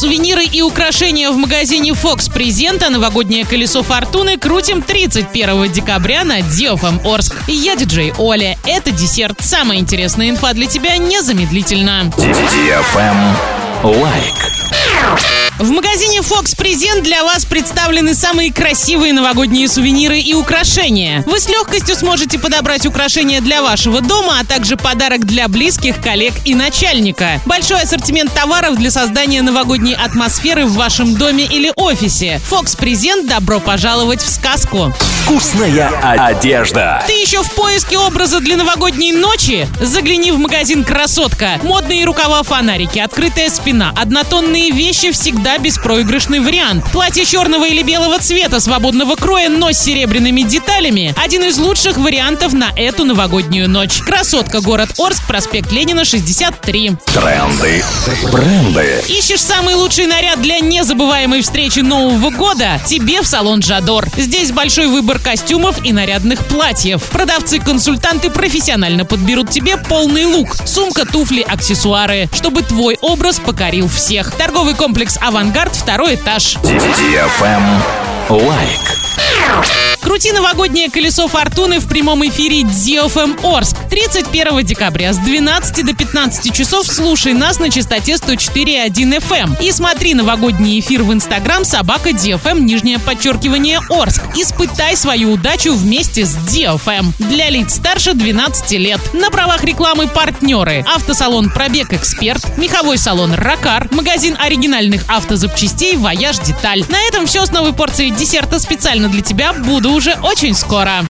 Сувениры и украшения в магазине Fox Презента новогоднее колесо фортуны крутим 31 декабря на Диофом Орск. Я диджей Оля. Это десерт. Самая интересная инфа для тебя незамедлительно. Лайк. В магазине Fox Презент для вас представлены самые красивые новогодние сувениры и украшения. Вы с легкостью сможете подобрать украшения для вашего дома, а также подарок для близких, коллег и начальника. Большой ассортимент товаров для создания новогодней атмосферы в вашем доме или офисе. Fox Презент добро пожаловать в сказку. Вкусная одежда. Ты еще в поиске образа для новогодней ночи? Загляни в магазин «Красотка». Модные рукава, фонарики, открытая спина, однотонные вещи всегда беспроигрышный вариант. Платье черного или белого цвета, свободного кроя, но с серебряными деталями – один из лучших вариантов на эту новогоднюю ночь. «Красотка», город Орск, проспект Ленина, 63. Тренды. Бренды. Ищешь самый лучший наряд для незабываемой встречи Нового года? Тебе в салон Жадор. Здесь большой выбор костюмов и нарядных платьев. Продавцы-консультанты профессионально подберут тебе полный лук. Сумка, туфли, аксессуары. Чтобы твой образ покорил всех. Торговый комплекс «Авангард», второй этаж. Лайк. Крути новогоднее колесо фортуны в прямом эфире DFM Орск. 31 декабря с 12 до 15 часов слушай нас на частоте 104.1 FM. И смотри новогодний эфир в Инстаграм собака DFM нижнее подчеркивание Орск. Испытай свою удачу вместе с DFM. Для лиц старше 12 лет. На правах рекламы партнеры. Автосалон Пробег Эксперт, меховой салон Ракар, магазин оригинальных автозапчастей Вояж Деталь. На этом все с новой порцией десерта специально для тебя. Буду уже очень скоро.